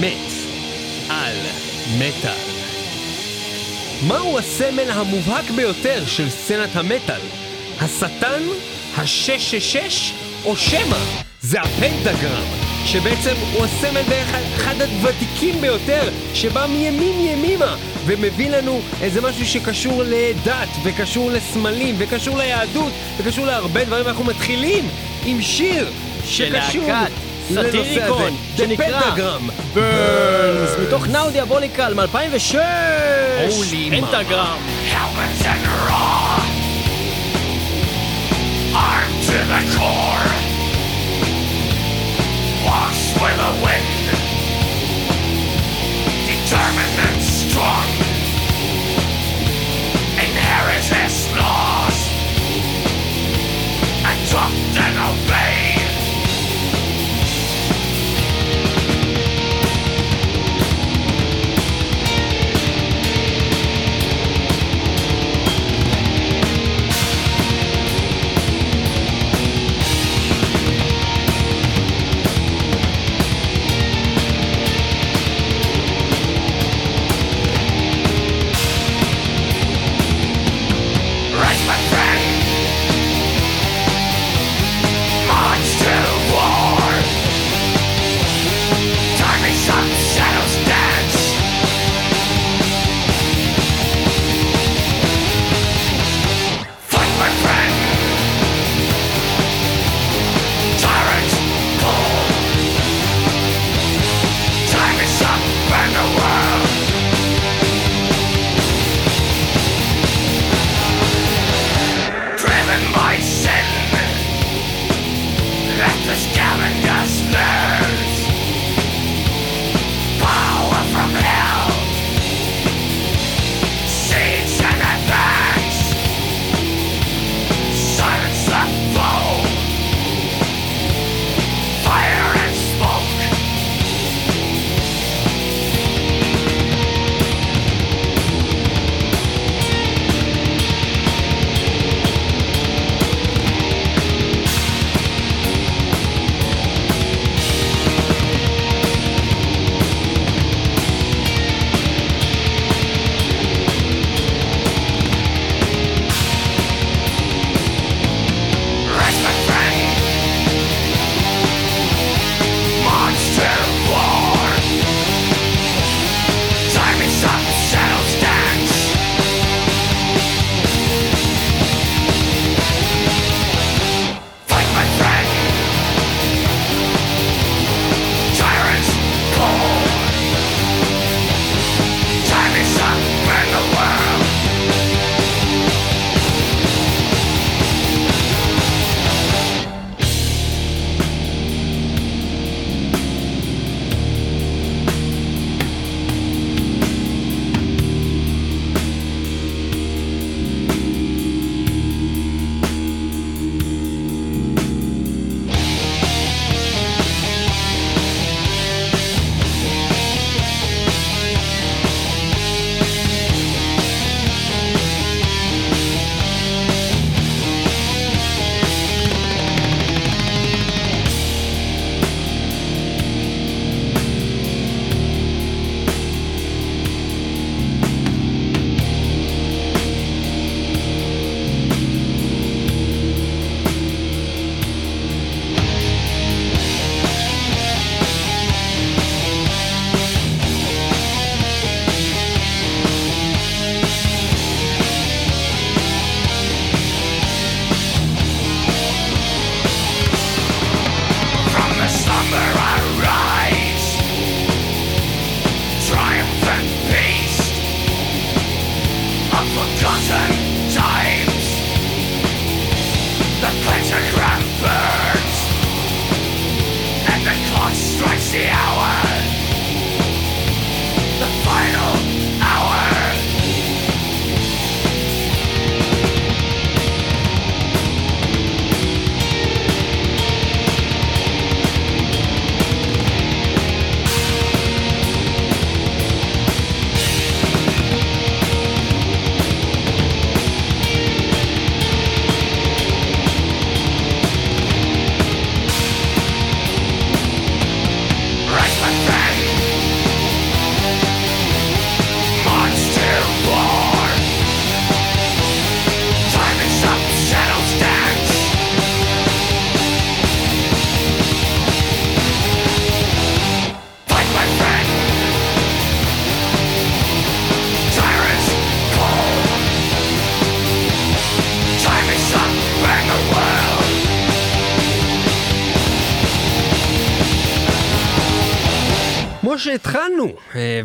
מת על מטאל. מהו הסמל המובהק ביותר של סצנת המטאל? השטן? השש-שש-שש? או שמא זה הפנטגרם, שבעצם הוא הסמל בערך אחד הוותיקים ביותר, שבא מימין ימימה, ומביא לנו איזה משהו שקשור לדת, וקשור לסמלים, וקשור ליהדות, וקשור להרבה דברים, ואנחנו מתחילים עם שיר של שקשור להקת סאטיריקון, שנקרא פנטגרם. ברנס, מתוך נאו דיאבוליקל מ-2006! Holy פנטגרם. Helmets and raw, armed to the core, wash with the wind, determined and strong, inherit his laws, adopt and obey.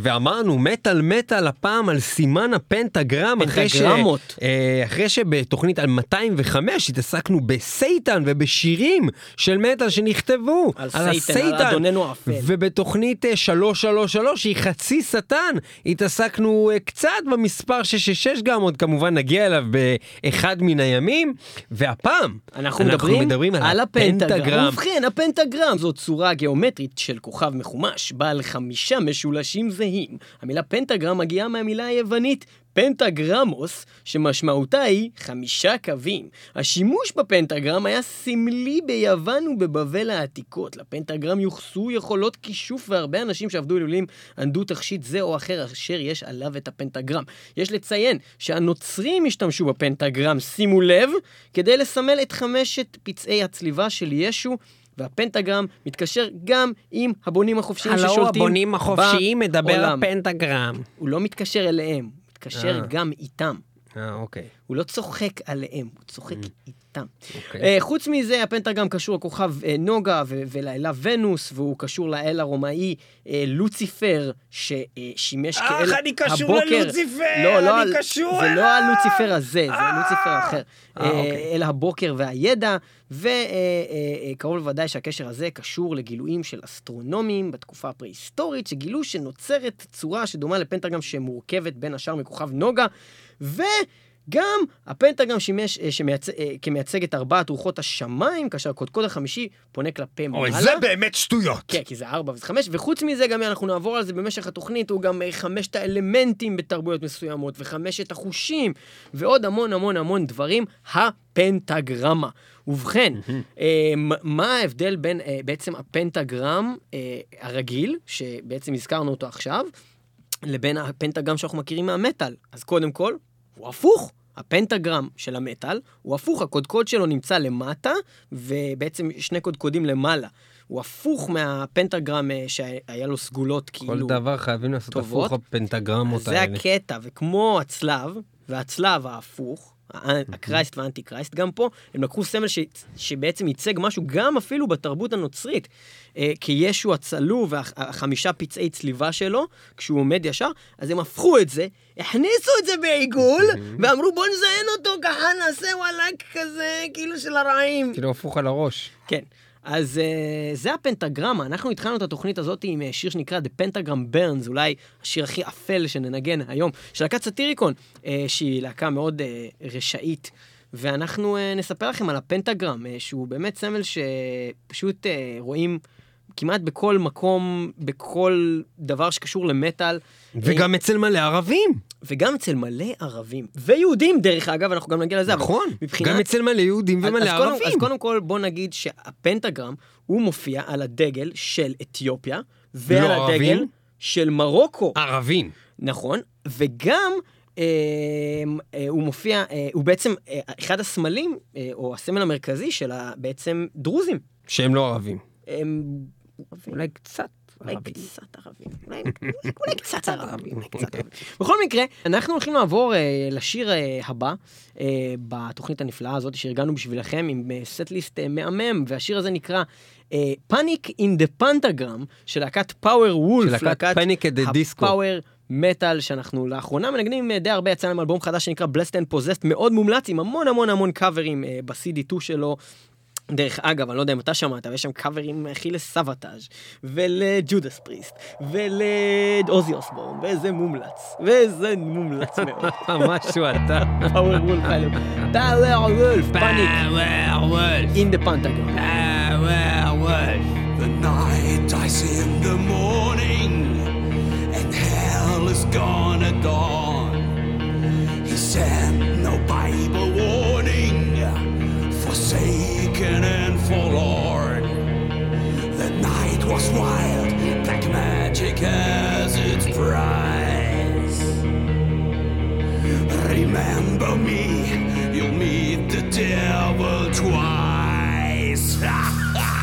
ואמרנו מטאל מטאל הפעם על סימן הפנטגרם אחרי, ש... אה, אחרי שבתוכנית על 205 התעסקנו ב Satan ובשירים של מטאל שנכתבו על Satan, על אדוננו האפל. ובתוכנית אה, 333 שהיא חצי שטן התעסקנו אה, קצת במספר 666 גם עוד כמובן נגיע אליו באחד מן הימים והפעם אנחנו מדברים, מדברים על, על הפנטגרם. הפנטגרם. ובכן, הפנטגרם זו צורה גיאומטרית של כוכב מחומש, בעל חמישה משולשים זהים. המילה פנטגרם מגיעה מהמילה היוונית פנטגרמוס, שמשמעותה היא חמישה קווים. השימוש בפנטגרם היה סמלי ביוון ובבבל העתיקות. לפנטגרם יוחסו יכולות כישוף והרבה אנשים שעבדו אלולים ענדו תכשיט זה או אחר אשר יש עליו את הפנטגרם. יש לציין שהנוצרים השתמשו בפנטגרם, שימו לב, כדי לסמל את חמשת פצעי הצליבה של ישו. והפנטגרם מתקשר גם עם הבונים החופשיים הלו ששולטים הבונים החופשיים מדבר בעולם. הפנטגרם. הוא לא מתקשר אליהם, הוא מתקשר אה. גם איתם. אה, אוקיי. הוא לא צוחק עליהם, הוא צוחק איתם. אוקיי. אה, חוץ מזה, הפנטגרם קשור לכוכב אה, נוגה ו- ולאלה ונוס, והוא קשור לאל הרומאי אה, לוציפר, ששימש אך, כאל אני קשור הבוקר. ללוציפר, לא, לא, אני קשור זה לא אליו. הלוציפר הזה, זה אה. לוציפר אחר. אה, אה, אוקיי. אל הבוקר והידע, וקרוב לוודאי שהקשר הזה קשור לגילויים של אסטרונומים בתקופה הפרה-היסטורית, שגילו שנוצרת צורה שדומה לפנטגרם שמורכבת בין השאר מכוכב נוגה, וגם הפנטגרם שימש אה, שמייצ... אה, כמייצג את ארבעת רוחות השמיים, כאשר הקודקוד החמישי פונה כלפי אוי, מעלה. זה באמת שטויות. כן, כי זה ארבע וזה חמש, וחוץ מזה גם אנחנו נעבור על זה במשך התוכנית, הוא גם אה, חמשת האלמנטים בתרבויות מסוימות, וחמשת החושים, ועוד המון המון המון דברים, הפנטגרמה. ובכן, אה, מה ההבדל בין אה, בעצם הפנטגרם אה, הרגיל, שבעצם הזכרנו אותו עכשיו, לבין הפנטגרם שאנחנו מכירים מהמטאל? אז קודם כל, הוא הפוך. הפנטגרם של המטאל הוא הפוך, הקודקוד שלו נמצא למטה, ובעצם שני קודקודים למעלה. הוא הפוך מהפנטגרם אה, שהיה לו סגולות כל כאילו. דבר חייבים לעשות טובות. הפוך הפנטגרמות אז זה האלה. הקטע, וכמו הצלב, והצלב ההפוך, הקרייסט והאנטי קרייסט, גם פה הם לקחו סמל ש... שבעצם ייצג משהו גם אפילו בתרבות הנוצרית. אה, כי ישו הצלוב והחמישה פצעי צליבה שלו, כשהוא עומד ישר, אז הם הפכו את זה, הכניסו את זה בעיגול, ואמרו בוא נזיין אותו, ככה נעשה וואלאק כזה, כאילו של הרעים. כאילו הפוך על הראש. כן. אז uh, זה הפנטגרמה, אנחנו התחלנו את התוכנית הזאת עם uh, שיר שנקרא The Pentagram Burns, אולי השיר הכי אפל שננגן היום, של להקת סאטיריקון, uh, שהיא להקה מאוד uh, רשאית. ואנחנו uh, נספר לכם על הפנטגרם, uh, שהוא באמת סמל שפשוט uh, רואים כמעט בכל מקום, בכל דבר שקשור למטאל. וגם אצל מלא ערבים. וגם אצל מלא ערבים. ויהודים, דרך אגב, אנחנו גם נגיע לזה. נכון. מבחינת... גם אצל מלא יהודים ומלא אז קודם- ערבים. אז קודם כל בוא נגיד שהפנטגרם, הוא מופיע על הדגל של אתיופיה, ועל לא הדגל ערבים? של מרוקו. ערבים. נכון, וגם אה, אה, הוא מופיע, אה, הוא בעצם אה, אחד הסמלים, או הסמל המרכזי של בעצם דרוזים. שהם לא ערבים. הם... אולי קצת אולי ערבים. אולי, קצת ערבים, אולי קצת ערבים. בכל מקרה, אנחנו הולכים לעבור אה, לשיר אה, הבא אה, בתוכנית הנפלאה הזאת שארגנו בשבילכם עם סט-ליסט מהמם, והשיר הזה נקרא Panic in the Pentagram של להקת פאוור וולף, של להקת Panic at the Disco. הפאוור מטאל שאנחנו לאחרונה מנגנים די הרבה, יצא להם אלבום חדש שנקרא Blessed and Possessed, מאוד מומלץ עם המון המון המון קאברים אה, ב-CD2 שלו. דרך אגב, אני לא יודע אם אתה שמעת, אבל יש שם קאברים הכי לסבתאז' ולג'ודס פריסט ולעוזי אוסבורן, וזה מומלץ, וזה מומלץ מאוד. משהו אתה. פאוור וולף, פאוור וולף, פאניק, in the pentagon. The night I see in the morning, and hell is gonna dawn. He sent no Bible forsaken and forlorn. The night was wild, black magic has its price. Remember me, you'll meet the devil twice.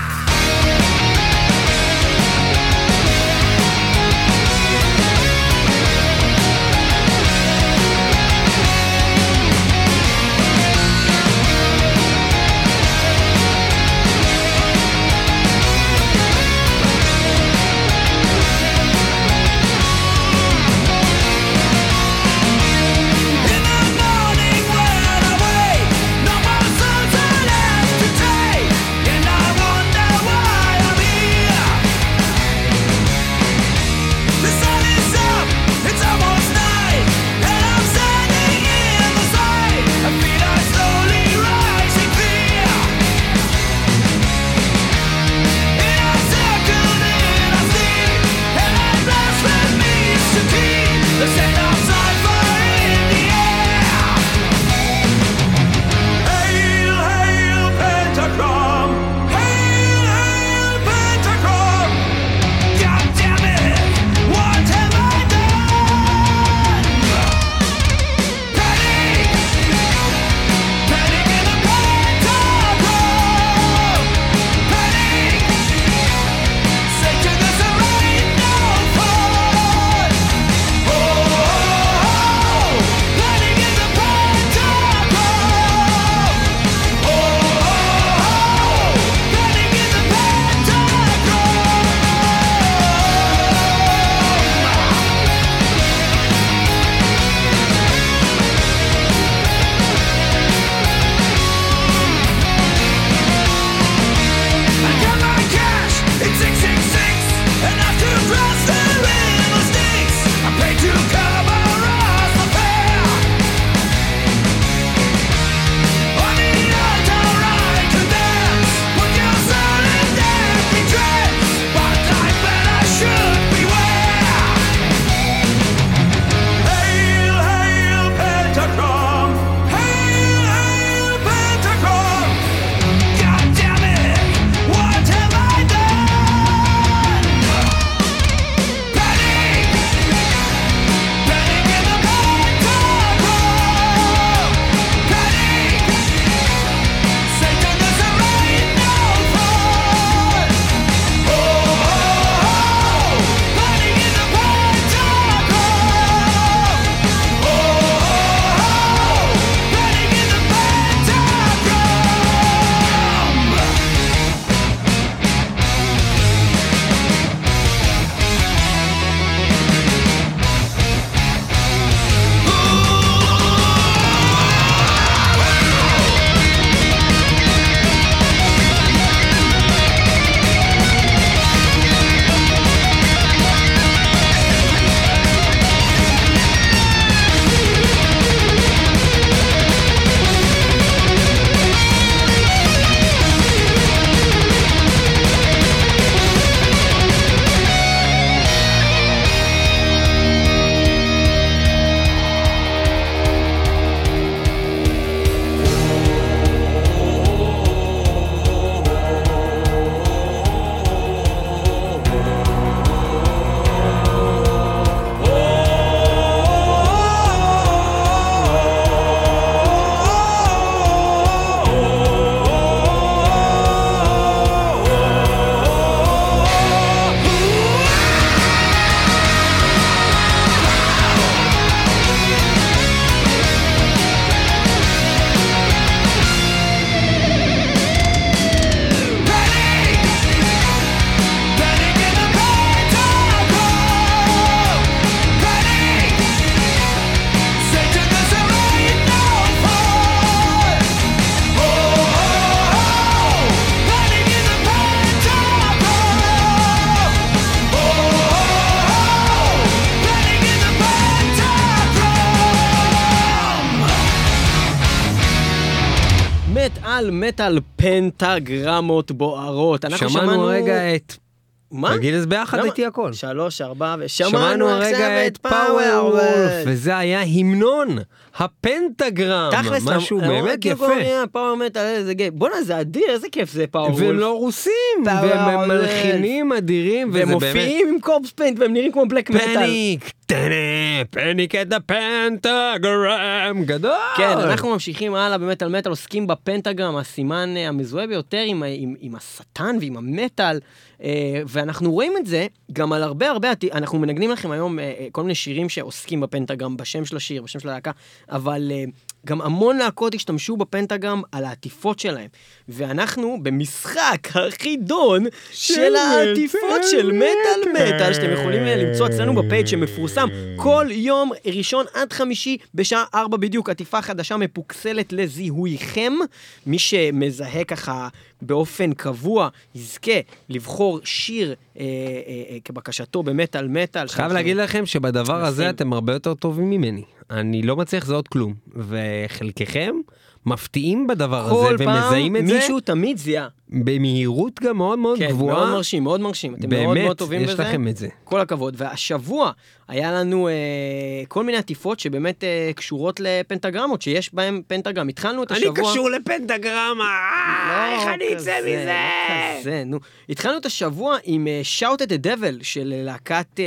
מטאל מטאל פנטגרמות בוערות. אנחנו שמענו הרגע את... מה? תגיד את זה ביחד למה? איתי הכל. שלוש, ארבע, שמענו ושמענו הרגע את Powerwolf, וזה היה המנון, הפנטגרם, תכלס, משהו למ- באמת יפה. קוראים, "אה, power metal, איזה גיימ. בואנה, זה אדיר, איזה כיף זה Powerwolf. והם לא רוסים, והם. מלחינים אדירים, והם. מופיעים עם corpse paint והם נראים כמו black metal. פניק, טנה, פניק את הפנטגרם, גדול. כן, אנחנו ממשיכים הלאה במטאל מטאל, עוסקים בפנטגרם, הסימן אה, המזוהה ביותר עם, עם, עם השטן ועם המטאל, ואנחנו רואים את זה גם על הרבה הרבה, אנחנו מנגנים לכם היום אה, אה, כל מיני שירים שעוסקים בפנטגרם, בשם של השיר, בשם של הלהקה, אבל אה, גם המון להקות השתמשו בפנטגרם על העטיפות שלהם, ואנחנו במשחק החידון של העטיפות של מטאל מטאל, שאתם יכולים אה, למצוא אצלנו בפייג' שמפורסם כל יום ראשון עד חמישי בשעה ארבע בדיוק, עטיפה חדשה מפוקסלת לזיהויכם. מי שמזהה ככה באופן קבוע יזכה לבחור שיר אה, אה, אה, כבקשתו במטאל מטאל. חייב להגיד לכם שבדבר הזה. אתם הרבה יותר טובים ממני. אני לא מצליח לזהות כלום, וחלקכם מפתיעים בדבר כל הזה פעם ומזהים את זה מישהו תמיד זיהה. במהירות גם מאוד מאוד כן, מאוד גבוהה. מרשים, מאוד מרשים. אתם מאוד מאוד באמת, טובים יש בזה. לכם את זה. כל הכבוד. והשבוע היה לנו אה, כל מיני עטיפות שבאמת אה, קשורות לפנטגרמות, שיש בהן פנטגרם. התחלנו את השבוע... אני קשור לפנטגרמה, אה, איך אני אצא מזה? לא כזה, נו. התחלנו את השבוע עם at the Devil של להקת אה,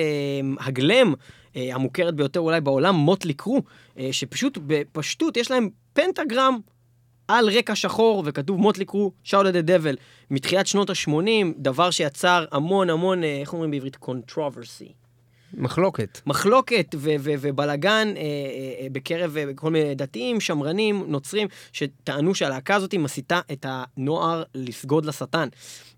הגלם. אה, המוכרת ביותר אולי בעולם, מוטלי קרו, אה, שפשוט בפשטות יש להם פנטגרם על רקע שחור, וכתוב מוטלי קרו, שאול את הדבל, מתחילת שנות ה-80, דבר שיצר המון המון, אה, איך אומרים בעברית? controversy. מחלוקת. מחלוקת ו- ו- ובלגן אה, אה, אה, בקרב אה, כל מיני דתיים, שמרנים, נוצרים, שטענו שהלהקה הזאת מסיתה את הנוער לסגוד לשטן.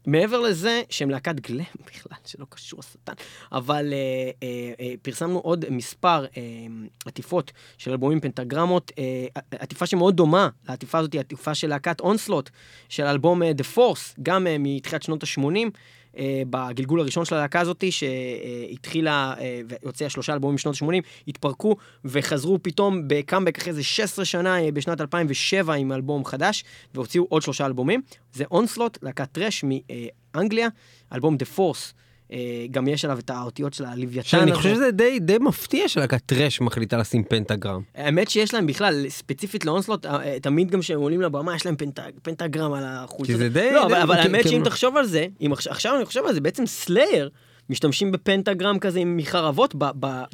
מעבר לזה, שהם להקת גלם בכלל, שלא קשור לשטן, אבל אה, אה, אה, פרסמנו עוד מספר אה, עטיפות של אלבומים פנטגרמות, אה, עטיפה שמאוד דומה לעטיפה הזאת, עטיפה של להקת אונסלוט, של אלבום אה, The Force, גם אה, מתחילת שנות ה-80. Uh, בגלגול הראשון של הלהקה הזאתי, שהתחילה uh, והוציאה שלושה אלבומים בשנות ה-80, התפרקו וחזרו פתאום בקאמבק אחרי איזה 16 שנה uh, בשנת 2007 עם אלבום חדש, והוציאו עוד שלושה אלבומים. זה אונסלוט, להקת טרש מאנגליה, אלבום The Force. Uh, גם יש עליו את האותיות של הלוויתן. שאני. חושב שזה די, די מפתיע שלהקת טרש מחליטה לשים פנטגרם. האמת שיש להם בכלל, ספציפית לאונסלוט, אה, תמיד גם כשהם עולים לבמה, יש להם פנט, פנטגרם על החולצות. כי זה די- לא, די- אבל, אבל כן, האמת כן. שאם תחשוב על זה, אם עכשיו, עכשיו אני חושב על זה, בעצם סלייר משתמשים בפנטגרם כזה עם מחרבות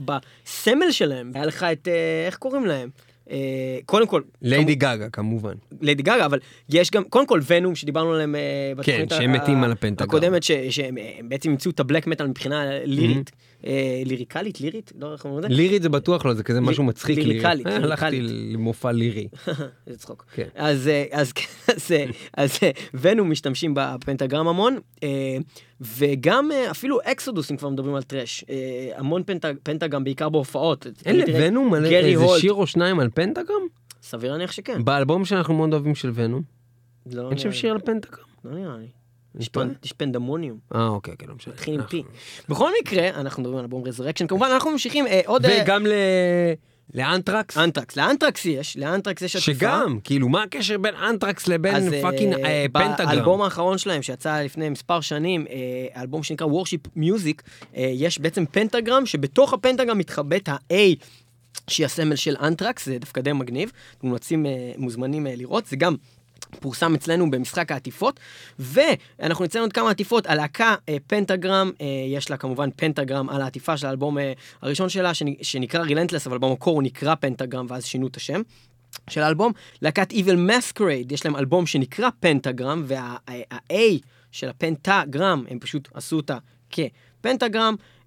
בסמל שלהם. היה לך את, אה, איך קוראים להם? אה, קודם כל, ליידי גאגה כמובן. ליידי גאגה, אבל יש גם, קודם כל Venom שדיברנו עליהם אה, בתוכנית שהם ה- מתים על הפנטגרם. הקודמת, שהם אה, בעצם המציאו את ה black metal מבחינה לירית, אה, ליריקלית, לירית, לא איך אומרים את זה? לירית זה בטוח לא, זה כזה משהו מצחיק לירי. ליריקלית, אה, הלכתי ליריקלית. למופע לירי. איזה צחוק. כן. אז, אה, אז, אז, אז Venom משתמשים בפנטגרם המון, אה, וגם אה, אפילו Exodus, אם כבר מדברים על thrash, אה, המון פנטג, פנטגרם, בעיקר בהופעות. אין ל Venom על גרי איזה. שיר או שניים על פנטגרם? סביר להניח שכן. באלבום שאנחנו מאוד אוהבים של Venom. לא אין שם. שיר על פנטגרם? לא נראה לי. יש פנדמוניום. אה אוקיי, כן, לא משנה. מתחיל עם P. בכל מקרה, אנחנו מדברים על אלבום Resurrection, כמובן אנחנו ממשיכים אה, עוד... אה, וגם ל... ל Anthrax? Anthrax, ל Anthrax יש, לאנטרקס יש עטיפה. שגם, כאילו, מה הקשר בין אנטרקס לבין אה, fucking אה, פנטגרם? באלבום האחרון שלהם, שיצא לפני מספר שנים, אה, אלבום שנקרא Worship Music, אה, יש בעצם פנטגרם, שבתוך הפנטגרם מתחבאת ה-A. שהיא הסמל של אנטרקס, זה דווקא די מגניב, מומלצים, מוזמנים לראות, זה גם פורסם אצלנו במשחק העטיפות, ואנחנו נציין עוד כמה עטיפות, הלהקה אה, פנטגרם, אה, יש לה כמובן פנטגרם על העטיפה של האלבום אה, הראשון שלה, שנ- שנקרא רילנטלס, אבל במקור הוא נקרא פנטגרם, ואז שינו את השם. של האלבום, להקת Evil Masquerade, יש להם אלבום שנקרא פנטגרם, וה-A של הפנטגרם, הם פשוט עשו אותה כפנטגרם.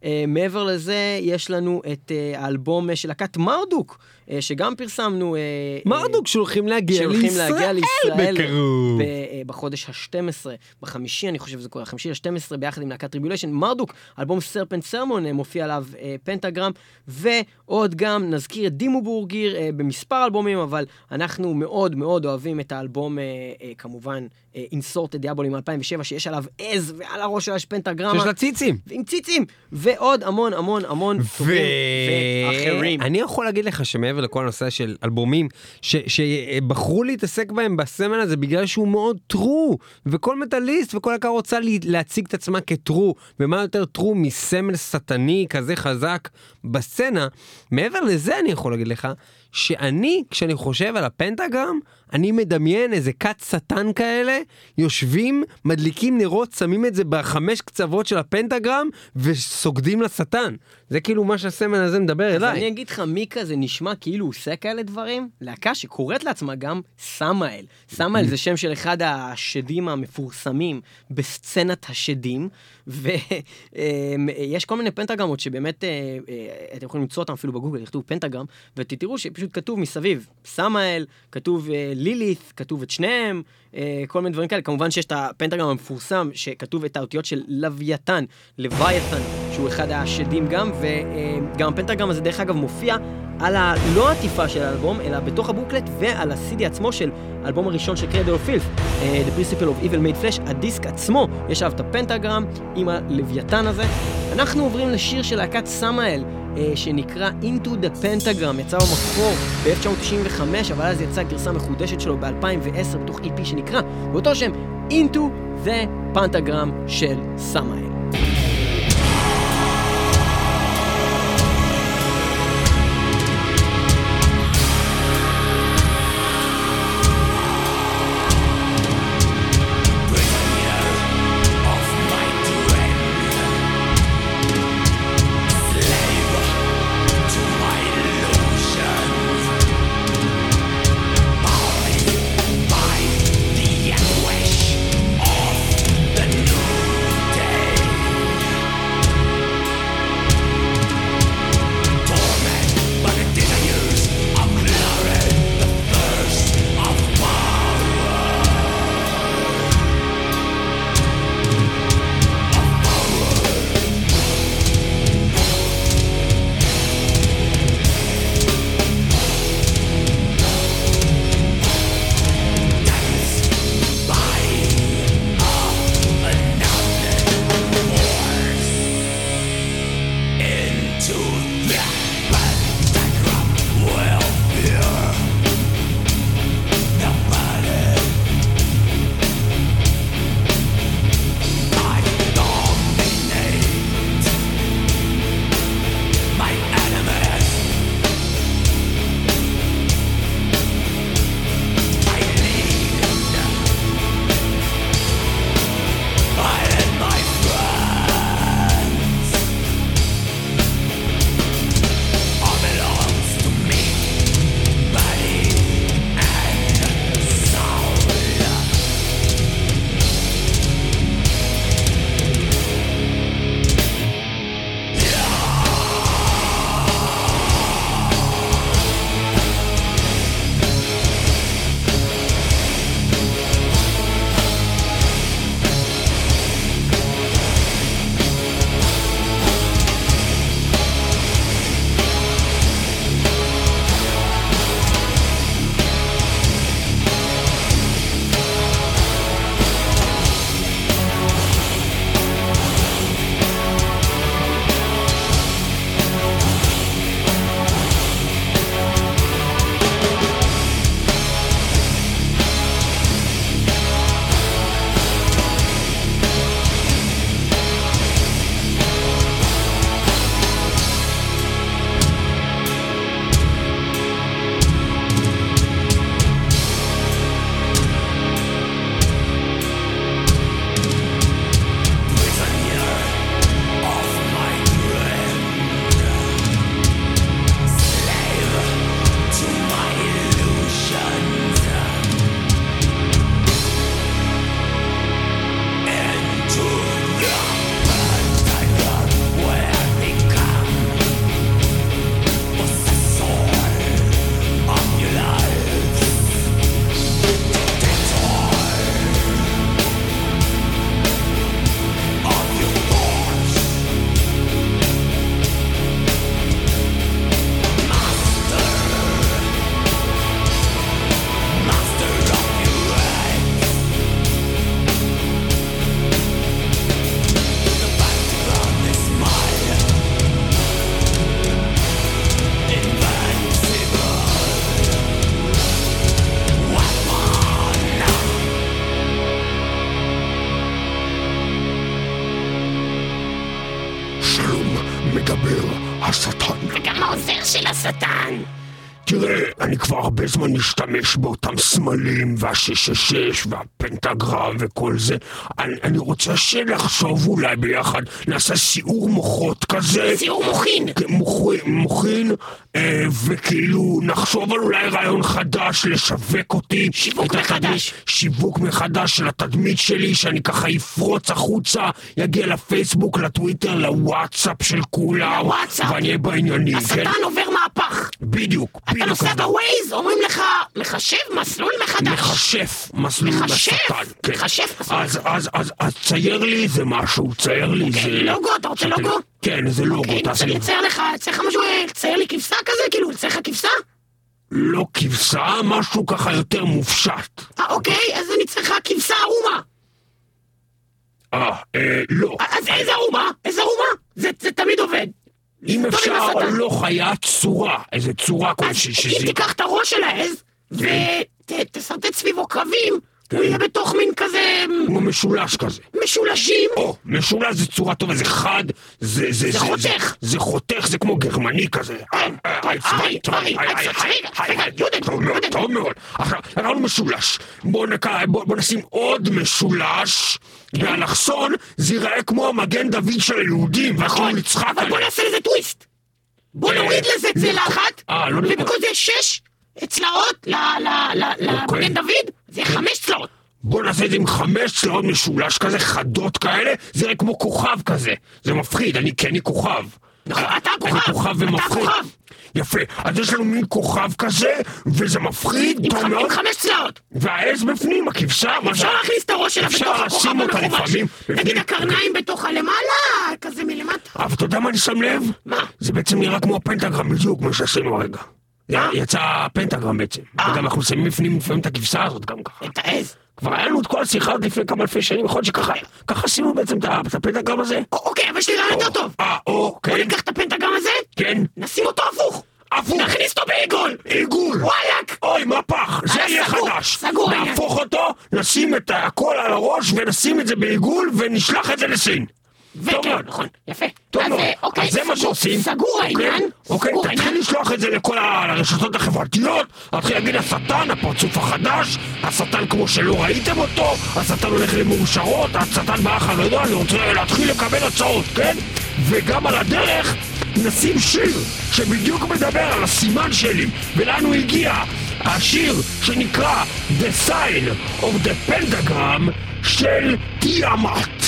אה, מעבר לזה, יש לנו את אה, האלבום אה, של להקת Marduk, אה, שגם פרסמנו. אה, Marduk שהולכים להגיע שהולכים להגיע לישראל בקרוב. אה, בחודש ה-12, בחמישי, אני חושב שזה קורה, חמישי ל-12, ביחד עם להקת Tribulation. Marduk, אלבום Serpent Sermon, אה, מופיע עליו אה, פנטגרם, ועוד גם נזכיר את Dimmu Borgir אה, במספר אלבומים, אבל אנחנו מאוד מאוד אוהבים את האלבום, אה, אה, כמובן, אינסורטד דיאבולים 2007, שיש עליו עז, ועל הראש שלה יש פנטגרמה. שיש לה ציצים. עם ציצים, ועוד המון המון המון טובים ואחרים. ואני יכול להגיד לך שמעבר לכל הנושא של אלבומים, ש- שבחרו להתעסק בהם בסמל הזה בגלל שהוא מאוד טרו, וכל מטאליסט וכל הקהל רוצה להציג את עצמה כטרו, ומה יותר טרו מסמל שטני כזה חזק בסצנה. מעבר לזה אני יכול להגיד לך, שאני, כשאני חושב על הפנטגרם, אני מדמיין איזה כת שטן כאלה, יושבים, מדליקים נרות, שמים את זה בחמש קצוות של הפנטגרם, וסוגדים לשטן. זה כאילו מה שהסמל הזה מדבר אז אליי. אני אגיד לך, מי כזה נשמע כאילו הוא עושה כאלה דברים? להקה שקוראת לעצמה גם סמאל. סמאל זה שם של אחד השדים המפורסמים בסצנת השדים, ויש כל מיני פנטגרמות שבאמת, אה, אה, אתם יכולים למצוא אותם אפילו בגוגל, יכתוב פנטגרם, ותראו שפשוט כתוב מסביב סמאל, כתוב אה, לילית', כתוב את שניהם, כל מיני דברים כאלה. כמובן שיש את הפנטגרם המפורסם, שכתוב את האותיות של לוויתן, לוויתן, שהוא אחד השדים גם, וגם הפנטגרם הזה דרך אגב מופיע על ה... לא העטיפה של האלבום, אלא בתוך הבוקלט ועל ה-CD עצמו של האלבום הראשון של קרדל אוף פילף, The Principle of Evil Made Flash, הדיסק עצמו, יש עליו את הפנטגרם עם הלוויתן הזה. אנחנו עוברים לשיר של להקת סמאל. אה, שנקרא Into the Pentagram, יצא במקור ב-1995, אבל אז יצאה גרסה מחודשת שלו ב-2010 בתוך EP שנקרא באותו שם Into the Pentagram של סמאל. man nicht damit 666 והפנטגרם וכל זה. אני, אני רוצה שנחשוב אולי ביחד, נעשה סיעור מוחות כזה. סיעור מוחין. כן, מוחין, מוחין אה, וכאילו נחשוב על אולי רעיון חדש, לשווק אותי. שיווק מחדש. שיווק מחדש של התדמית שלי, שאני ככה אפרוץ החוצה, יגיע לפייסבוק, לטוויטר, לוואטסאפ של כולם. לוואטסאפ. ואני אהיה בעניינים. כן? השטן כן? עובר מהפך. בדיוק. אתה נוסע בווייז, אומרים לך, לחשב מסלול מחדש. מחש... מכשף מסלול מכשף? לשטן. כן. מכשף מסלול. אז, אז, אז, אז צייר לי איזה משהו, צייר לי איזה... אוקיי, לוגו, אתה רוצה לוגו? כן, איזה לוגו, אוקיי, תעשה לי. לצייר לך, לצייר לך משהו, אה, לצייר לי כבשה כזה, כאילו, לצייר לך כבשה? לא כבשה, משהו ככה יותר מופשט. אה, אוקיי, אז אני צריך לך כבשה ערומה. אה, אה, לא. אז איזה ערומה? איזה ערומה? זה זה תמיד עובד. אם אפשר, השטן. לא חיית צורה, איזה צורה אז כלשהי, שזה... אם תיקח את הראש של העז, ותשרטט סביבו כן. הוא יהיה בתוך מין כזה כמו משולש כזה. משולשים. או, משולש זה צורה טובה, זה חד, זה... זה, זה חותך. זה חותך, זה כמו גרמני כזה. כן, אה, כן, אה, טוב מאוד. טוב מאוד. עכשיו, הרעיון משולש. בוא נק- בוא בוא נשים עוד משולש, באלכסון זה ייראה כמו המגן דוד של היהודים, נכון, נצחק אבל בוא עליהם. נעשה לזה טוויסט. בוא אה, נוריד לזה נכון. אה, לא נכון. ובמקום זה שש צלעות ל- ל- ל- אוקיי. דוד, זה חמש צלעות. בוא נעשה את זה עם חמש צלעות משולש כזה, חדות כאלה, זה יראה כמו כוכב כזה. זה מפחיד, אני כי אני כוכב. נכון, אה, אתה אני כוכב, כוכב אתה ומפחיד. כוכב. יפה, אז יש לנו מין כוכב כזה, וזה מפחיד, טוב מאוד. עם חמש צלעות. והעז בפנים, הכבשה, מה זה? אפשר להכניס את הראש שלה אפשר בתוך הכוכב לשים אותה המחומש. לפעמים תגיד, בפנים. הקרניים בתוך הלמעלה, כזה מלמטה. אבל אתה יודע מה אני שם לב? מה? זה זה בעצם נראה כמו הפנטגרם בדיוק, מה שעשינו הרגע. יצא הפנטגרם בעצם. אה. וגם אנחנו שמים בפנים לפעמים את הכבשה הזאת גם ככה. את העז. כבר היה לנו את כל השיחה הזאת לפני כמה אלפי שנים, יכול להיות שככה ככה עשינו בעצם את הפנטגרם הזה? אוקיי, אבל יש לי רעיון יותר טוב. אה, או, בוא ניקח את הפנטגרם הזה, כן. נשים אותו הפוך. הפוך. נכניס אותו בעיגול. עיגול. וואלאק. אוי, מהפך, זה היה יהיה חדש. סגור. נהפוך אותו, נשים את הכל על הראש ונשים את זה בעיגול ונשלח את זה לסין. וכן. נכון, יפה. טוב מאוד. אה, אוקיי, אז זה מה שעושים. סגור אוקיי? העניין. אוקיי, תתחיל. לשלוח את זה לכל הרשתות החברתיות, תתחיל להגיד השטן, הפרצוף החדש, השטן כמו שלא ראיתם אותו, השטן הולך למאושרות, השטן באח הגדול, אני רוצה להתחיל לקבל הצעות, כן? וגם על הדרך נשים שיר שבדיוק מדבר על הסימן שלי, ולאן הוא הגיע. השיר שנקרא The Sign of the Pentagram של תיאמת.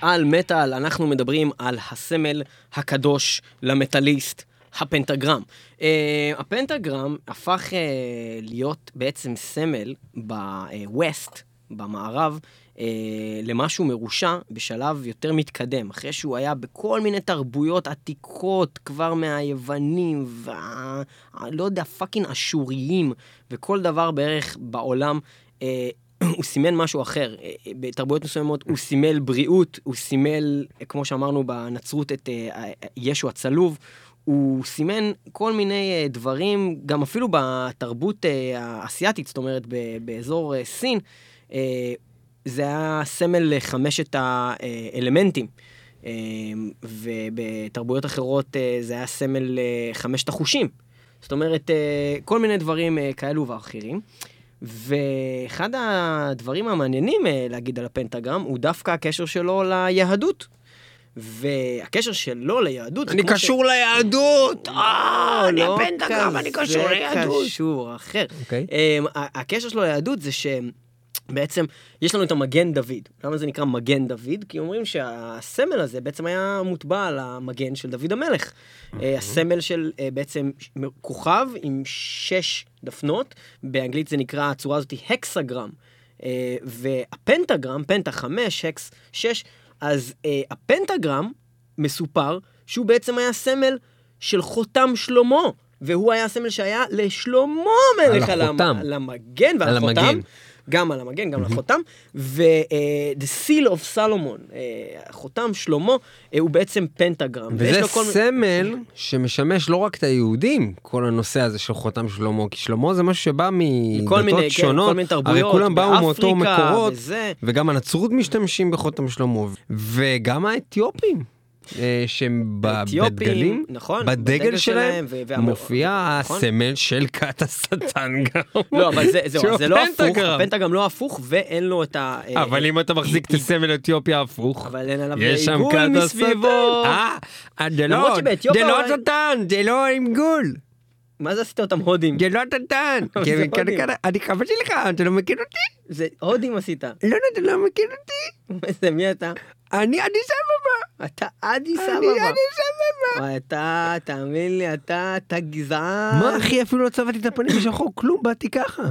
על מטאל אנחנו מדברים על הסמל הקדוש למטאליסט, הפנטגרם. אה, הפנטגרם הפך אה, להיות בעצם סמל ב West, במערב, אה, למשהו מרושע בשלב יותר מתקדם, אחרי שהוא היה בכל מיני תרבויות עתיקות כבר מהיוונים וה... לא יודע, fucking אשוריים וכל דבר בערך בעולם. Uh, הוא סימן משהו אחר. אה, אה, בתרבויות מסוימות הוא סימל בריאות, הוא סימל, כמו שאמרנו בנצרות, את אה, ישו הצלוב. הוא סימן כל מיני דברים, גם אפילו בתרבות האסייתית, זאת אומרת, באזור סין, זה היה סמל לחמשת האלמנטים. ובתרבויות אחרות זה היה סמל לחמשת החושים. זאת אומרת, כל מיני דברים כאלו ואחרים. ואחד הדברים המעניינים אה, להגיד על הפנטגרם הוא דווקא הקשר שלו ליהדות. והקשר שלו ליהדות... אני כמו ש- קשור ליהדות! אה, אני לא הפנטגרם, אני קשור ליהדות. כזה קשור, אחר. אוקיי. אמ, ה- הקשר שלו ליהדות זה שבעצם יש לנו את המגן דוד. למה זה נקרא מגן דוד? כי אומרים שהסמל הזה בעצם היה מוטבע על המגן של דוד המלך. אה, הסמל של אה, בעצם כוכב עם שש דפנות, באנגלית זה נקרא, הצורה הזאת היא הקסגרם. אה, והפנטגרם, פנטה חמש, הקס שש, אז הפנטגרם מסופר שהוא בעצם היה סמל של חותם שלמה. והוא היה הסמל שהיה לשלמה המלך על המ- החותם. על המגן ועל על החותם. המגן. גם על המגן, גם על החותם. ו-The Seal of Solomon, אה, חותם שלמה, אה, הוא בעצם פנטגרם. וזה כל סמל שמשמש לא רק את היהודים, כל הנושא הזה של חותם שלמה, כי שלמה זה משהו שבא מיני, מדתות כן, שונות, כל מיני תרבויות, הרי כולם באו מאותו מקורות. וגם הנצרות משתמשים בחותם שלמה, וגם האתיופים. אה, שהם בדגלים, נכון, בדגל בדגל שלהם, שלהם, מופיע נכון. הסמל של כת השטן גם. לא, אבל זה, זהו, אז זה לא הפוך, הפנטגרם. לא הפוך, ואין לו את ה... אה, אבל אם אתה מחזיק את הסמל אתיופיה הפוך, אבל אין עליו יש שם כת מסביבו. אה, אה, זה לא, זה לא השטן, זה לא עם גול. מה זה עשית אותם הודים? זה לא זה כאן- הודים. כאן- אני קבעתי לך, אתה לא מכיר אותי? זה הודים עשית. לא, לא, אתה לא מכיר אותי? זה מי אתה? אני אני סבבה. אתה אדי אני סבבה. אני סבבה. וואי, אתה, תאמין לי, אתה, אתה גזען. מה אחי, אפילו לא צבעתי את הפנים בשחור, כלום, באתי ככה.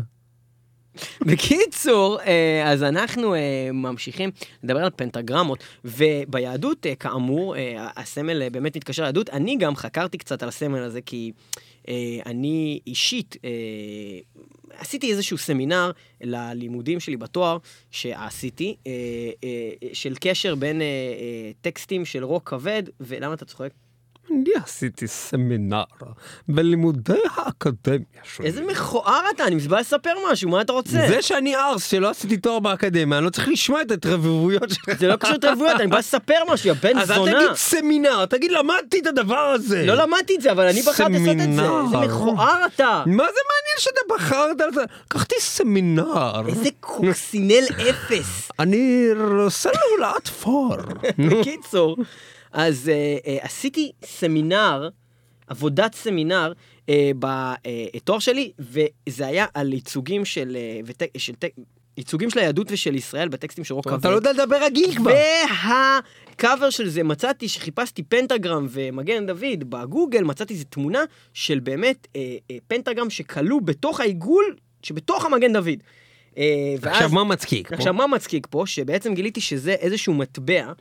בקיצור, אה, אז אנחנו אה, ממשיכים לדבר על פנטגרמות, וביהדות, אה, כאמור, הסמל באמת מתקשר ליהדות. אני גם חקרתי קצת על הסמל הזה, כי אני אישית אה, עשיתי איזשהו סמינר ללימודים שלי בתואר, שעשיתי, אה, אה, של קשר בין אה, אה, טקסטים של רוק כבד, ולמה אתה צוחק? אני עשיתי סמינר בלימודי האקדמיה שלי. איזה מכוער אתה, אני מסוגל לספר משהו, מה אתה רוצה? זה שאני ארס שלא עשיתי תואר באקדמיה, אני לא צריך לשמוע את ההתרברבויות שלך. זה לא קשור לתרבויות, אני בא לספר משהו, יא בן אז אל זונה. תגיד סמינר, תגיד למדתי את הדבר הזה. לא למדתי את זה, אבל אני בחרתי לעשות את זה. סמינר. איזה מכוער אתה. מה זה מעניין שאתה בחרת על זה? לקחתי סמינר. איזה קוקסינל אפס. אני סלולת פור. בקיצור, אז אה, אה, עשיתי סמינר, עבודת סמינר, אה, בתואר שלי, וזה היה על ייצוגים של, של ייצוגים של היהדות ושל ישראל בטקסטים של רוק כבד. אתה לא יודע לדבר רגיל כבר. והקאבר של זה, מצאתי, שחיפשתי פנטגרם ומגן דוד בגוגל, מצאתי איזו תמונה של באמת אה, אה, פנטגרם שכלוא בתוך העיגול שבתוך המגן דוד. אה, ואז- עכשיו מה מצחיק? פה? עכשיו, מה מצחיק פה? שבעצם גיליתי שזה איזשהו מטבע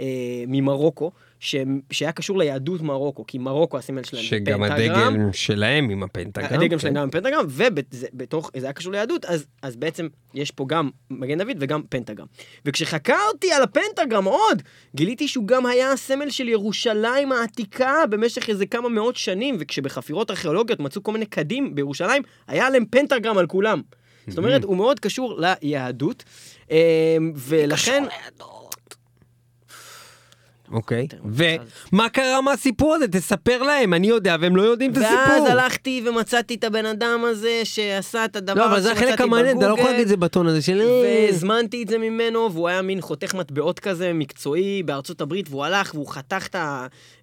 אה, ממרוקו, ש... שהיה קשור ליהדות מרוקו, כי מרוקו הסמל שלהם זה שגם פנטגרם. הדגל שלהם עם הפנטגרם. הדגל כן. שלהם גם עם פנטגרם, ובתוך, זה היה קשור ליהדות, אז, אז בעצם יש פה גם מגן דוד וגם פנטגרם. וכשחקרתי על הפנטגרם עוד, גיליתי שהוא גם היה הסמל של ירושלים העתיקה במשך איזה כמה מאות שנים, וכשבחפירות ארכיאולוגיות מצאו כל מיני קדים בירושלים, היה עליהם פנטגרם על כולם. זאת אומרת, הוא מאוד קשור ליהדות, אה, ולכן... אוקיי. יותר מפוצץ. ומה קרה מהסיפור הזה? תספר להם, אני יודע והם לא יודעים את ואז הסיפור. הלכתי ומצאתי את הבן אדם הזה שעשה את הדבר לא, אבל הזה זה החלק שמצאתי המעניין, אתה לא יכול בגוגל. להגיד את זה בטון הזה של... "אה". והזמנתי את זה ממנו, והוא היה מין חותך מטבעות כזה מקצועי בארצות הברית, והוא הלך והוא חתך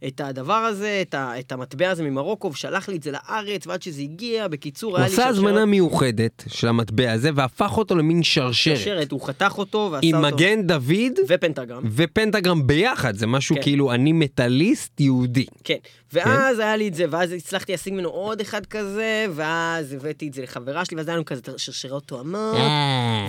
את, הדבר הזה, את, המטבע הזה ממרוקו, ושלח לי את זה לארץ, ועד שזה הגיע, בקיצור, הוא היה לי עשה שרשרת- הזמנה מיוחדת של המטבע הזה והפך אותו למין שרשרת. שרשרת, הוא חתך אותו ועשה עם אותו. מגן דוד ופנטגרם. ופנטגרם ביחד, זה משהו כן. כאילו אני מטאליסט יהודי. כן, ואז היה לי את זה, ואז הצלחתי להשיג ממנו עוד אחד כזה, ואז הבאתי את זה לחברה שלי, ואז היה לנו כזה שרשרות תואמות,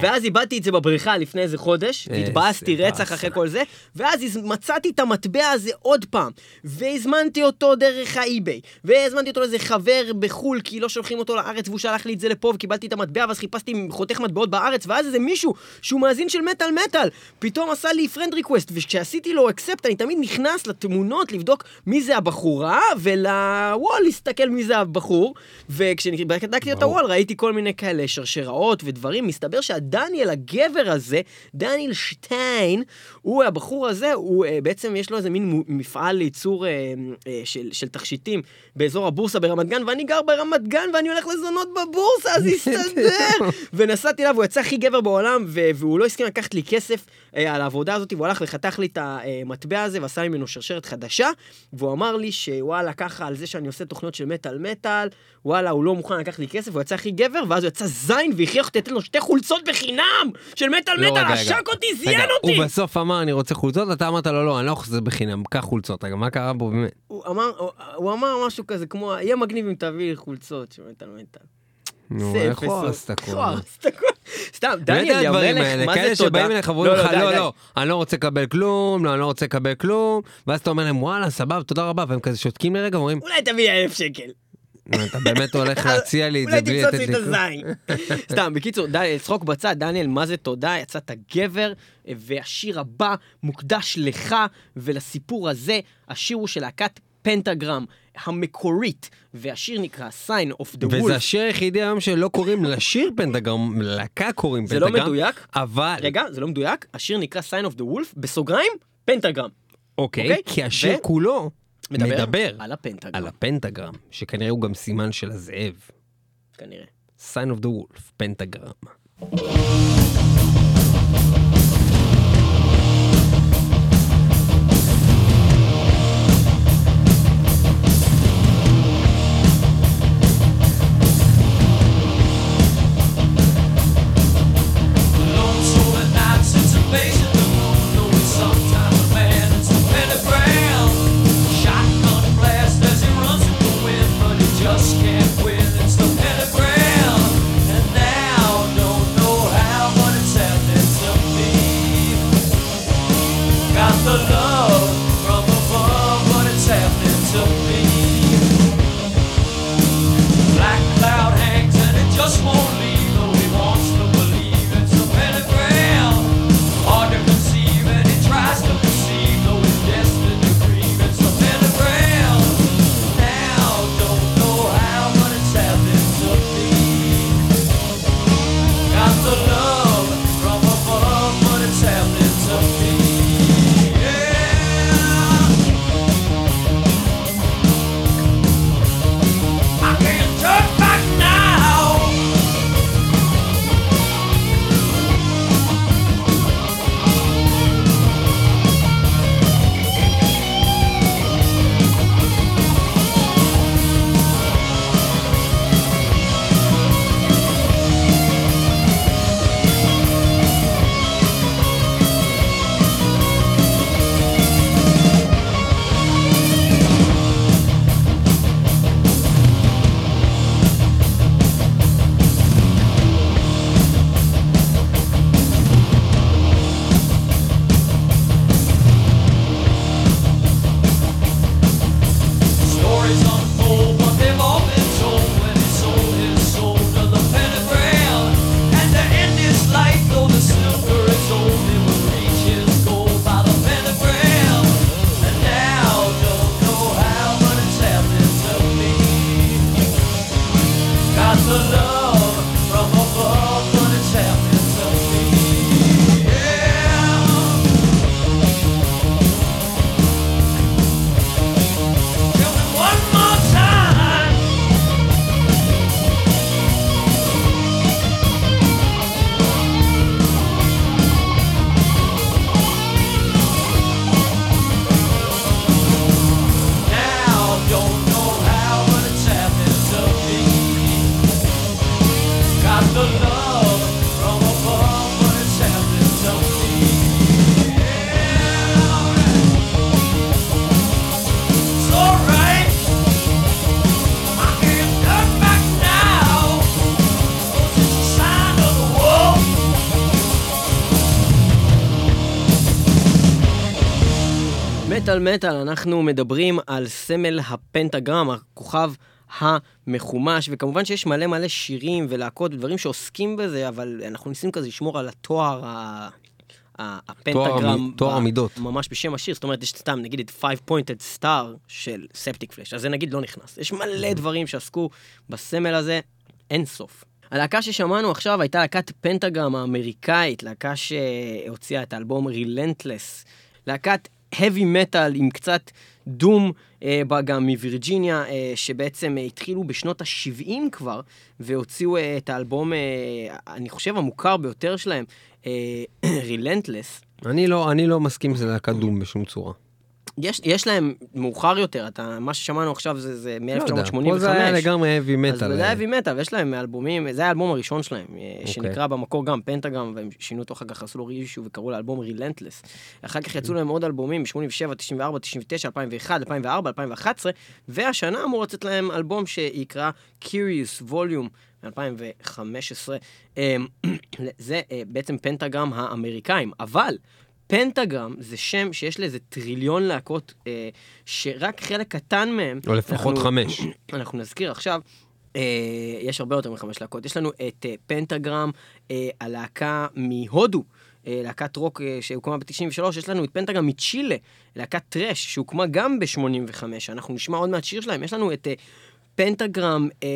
ואז איבדתי את זה בבריכה לפני איזה חודש, איזה והתבאסתי רצח. אחרי כל זה, ואז מצאתי את המטבע הזה עוד פעם, והזמנתי אותו דרך האי-ביי, והזמנתי אותו לאיזה חבר בחו"ל, כי לא שולחים אותו לארץ, והוא שלח לי את זה לפה, וקיבלתי את המטבע, ואז חיפשתי חותך מטבעות בארץ, ואז איזה מישהו שהוא מאזין של מטאל מטאל, פתאום עשה לי friend request, וכשעשיתי לו accept, אני תמיד נכנס לתמונות לבדוק מי זה הבחורה, ול wall להסתכל מי זה הבחור, וכשבדקתי את ה wall ראיתי כל מיני כאלה שרשראות ודברים, מסתבר שהדניאל הגבר הזה, דניאל שטיין, הוא הבחור הזה, הוא אה, בעצם יש לו איזה מין מפעל לייצור אה, אה, של, של תכשיטים באזור הבורסה ברמת גן, ואני גר ברמת גן ואני הולך לזונות בבורסה, אז יסתדר. ונסעתי אליו, הוא יצא הכי גבר בעולם, והוא לא הסכים לקחת לי כסף על העבודה הזאת, והוא הלך וחתך לי את המטבע הזה ועשה ממנו שרשרת חדשה, והוא אמר לי שוואלה, ככה על זה שאני עושה תוכניות של מטאל מטאל, וואלה, הוא לא מוכן לקחת לי כסף, הוא יצא הכי גבר, ואז הוא יצא זין והכריח אותי לתת לו שתי חולצות בחינם של מטאל לא, מטאל. עשק אותי, זיין אותי! הוא בסוף אמר אני רוצה חולצות, אתה אמרת לו לא, אני לא לעשות את זה בחינם, קח חולצות. רגע, מה קרה בו באמת? הוא אמר, הוא- אמר משהו כזה כמו, יהיה מגניב אם תביא לי חולצות של מטאל מטאל. נו, איך הוא הרס את הכל? סתם, דניאל יא הדברים מלך, מה כאלה זה תודה? שבאים אליך ואומרים לך, די, לא, די. לא, אני לא רוצה לקבל כלום, לא, אני לא רוצה לקבל כלום, ואז אתה אומר להם, וואלה, סבבה, תודה רבה, והם כזה שותקים לרגע, ואומרים, אולי תביא אלף שקל. "נו, אתה באמת הולך להציע לי את זה אולי בלי לתת לי לי את כלום? הזין. סתם, בקיצור, צחוק בצד, דניאל, מה זה תודה, יצאת גבר, והשיר הבא מוקדש לך ולסיפור הזה, השיר הוא של להקת פנטגרם המקורית, והשיר נקרא Sign of the וזה Wolf. השיר היחידי היום שלא קוראים לשיר פנטגרם, ללהקה קוראים זה לא פנטגרם, מדויק? אבל, רגע, זה לא מדויק, השיר נקרא Sign of the Wolf, בסוגריים, פנטגרם. אוקיי, אוקיי? כי השיר ו- כולו מדבר מדבר על הפנטגרם, על הפנטגרם, שכנראה הוא גם סימן של הזאב. כנראה. sign of the wolf, פנטגרם. במטאל מטאל אנחנו מדברים על סמל הפנטגרם, הכוכב המחומש, וכמובן שיש מלא מלא שירים ולהקות ודברים שעוסקים בזה, אבל אנחנו ניסינו כזה לשמור על התואר ה... הפנטגרם, תואר המידות. ממש בשם השיר, זאת אומרת, יש סתם, נגיד את 5 pointed star של ספטיק פלאש, אז זה נגיד לא נכנס. יש מלא דברים שעסקו בסמל הזה, אין סוף. הלהקה ששמענו עכשיו הייתה להקת פנטגרם האמריקאית, להקה שהוציאה את האלבום רילנטלס, להקת heavy metal עם קצת דום, אה, בה גם מווירג'יניה, אה, שבעצם אה, התחילו בשנות ה-70 כבר, והוציאו אה, את האלבום, אה, אני חושב, המוכר ביותר שלהם, רילנטלס. אני לא, אני לא מסכים שזה להקת דום בשום צורה. יש, יש להם מאוחר יותר, אתה, מה ששמענו עכשיו זה, זה לא יודע, מ-1985. פה זה היה לגמרי heavy אז metal. זה heavy metal, ויש להם אלבומים, זה היה האלבום הראשון שלהם, אה, אוקיי. שנקרא במקור גם פנטגרם, והם שינו אותו אחר כך, עשו לו רישו וקראו לאלבום רילנטלס. אחר כך יצאו להם עוד אלבומים, ב-87, 94, 99, 2001, 2004, 2011, והשנה אמור לצאת להם אלבום שיקרא Curious Volume. מ-2015, זה אה, בעצם פנטגרם האמריקאים, אבל פנטגרם זה שם שיש לזה טריליון להקות, אה, שרק חלק קטן מהם... או לפחות אנחנו- חמש. אנחנו נזכיר עכשיו, אה, יש הרבה יותר מחמש להקות. יש לנו את אה, פנטגרם, אה, הלהקה מהודו. אה, להקת רוק אה, שהוקמה ב-93, יש לנו את פנטגרם מצ'ילה, להקת טראש שהוקמה גם ב-85, אנחנו נשמע עוד מעט שיר שלהם, יש לנו את אה, פנטגרם אה,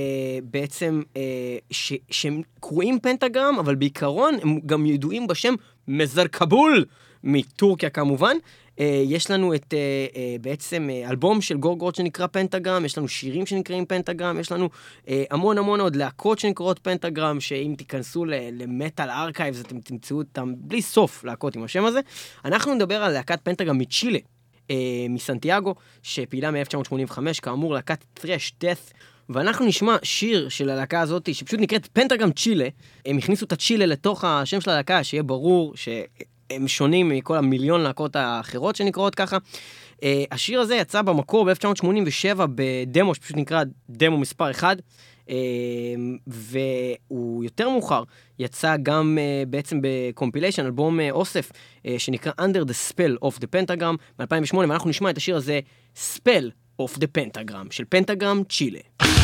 בעצם, אה, ש, שהם קרואים פנטגרם, אבל בעיקרון הם גם ידועים בשם מזר כבול, מטורקיה כמובן. אה, יש לנו את אה, אה, בעצם אלבום של גורגורד שנקרא פנטגרם, יש לנו שירים שנקראים פנטגרם, יש לנו המון המון עוד להקות שנקראות פנטגרם, שאם תיכנסו ל Metal Archives אתם תמצאו אותם בלי סוף להקות עם השם הזה. אנחנו נדבר על להקת פנטגרם מצ'ילה. מסנטיאגו, שפעילה מ-1985, כאמור להקת thrash death, ואנחנו נשמע שיר של הלהקה הזאת, שפשוט נקראת Pentagram Chile. הם הכניסו את הצ'ילה לתוך השם של הלהקה, שיהיה ברור שהם שונים מכל המיליון להקות האחרות שנקראות ככה. אה, השיר הזה יצא במקור ב-1987 בדמו שפשוט נקרא דמו מספר 1. אה, והוא יותר מאוחר יצא גם אה, בעצם בקומפיליישן, אלבום אה, אוסף, אה, שנקרא Under the Spell of the Pentagram מ-2008, ואנחנו נשמע את השיר הזה, Spell of the Pentagram, של פנטגרם צ'ילה.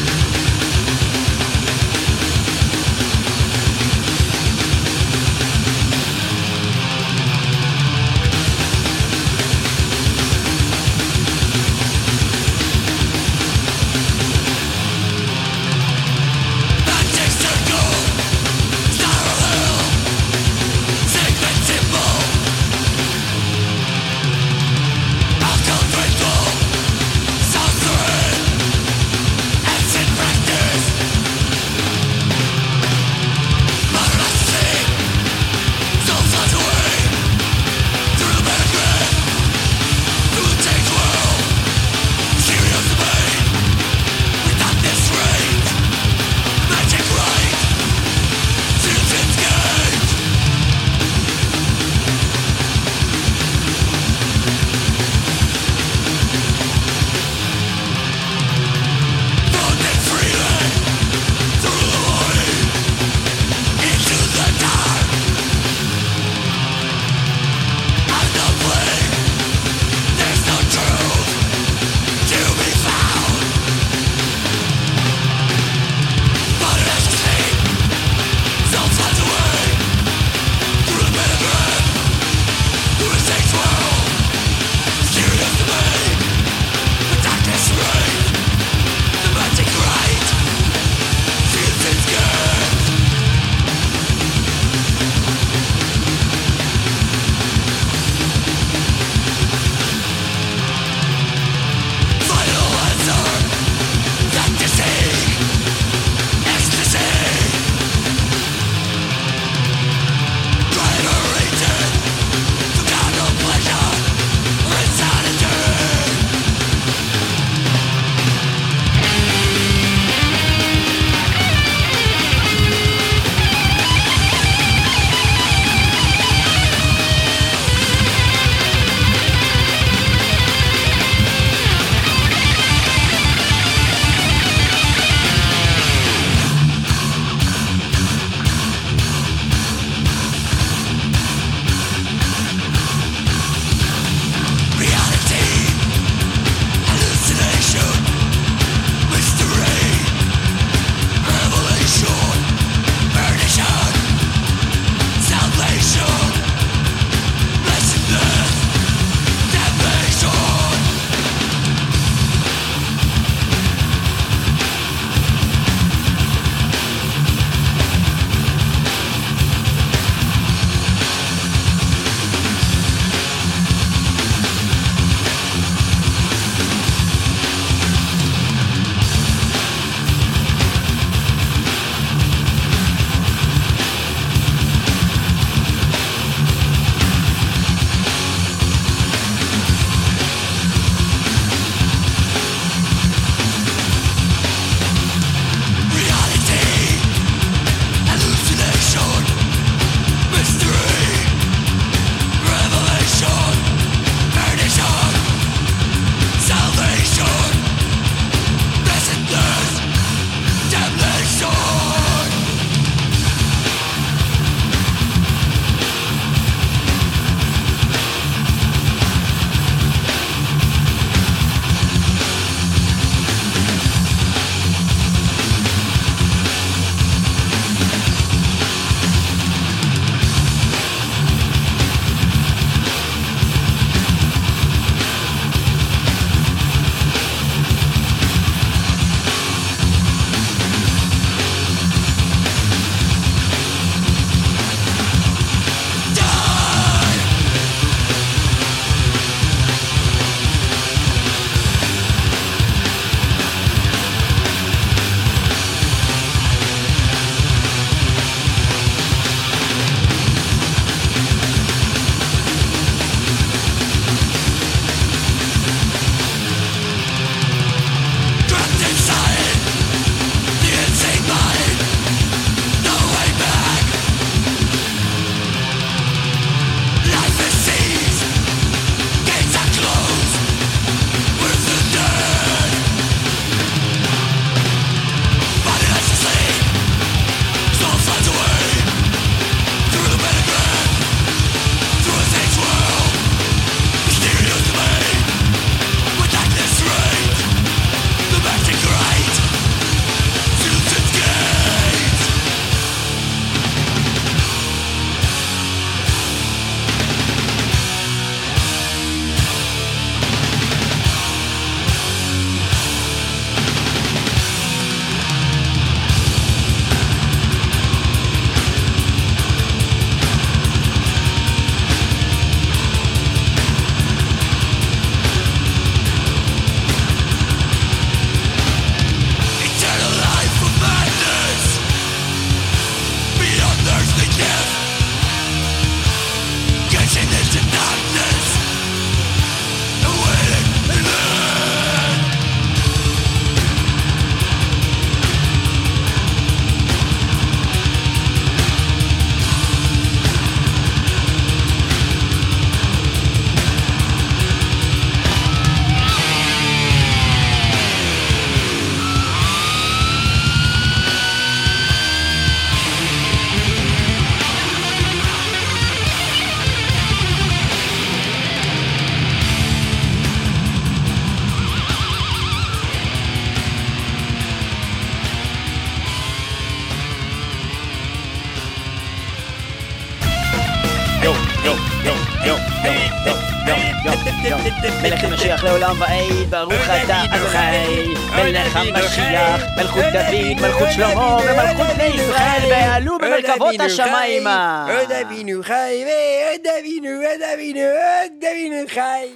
ברוך אתה אדוני, מלך המשיח, מלכות דוד, מלכות שלמה ומלכות בני ישראל, ועלו במרכבות השמיימה. עוד אבינו חי, ועוד אבינו, עוד אבינו, עוד אבינו חי.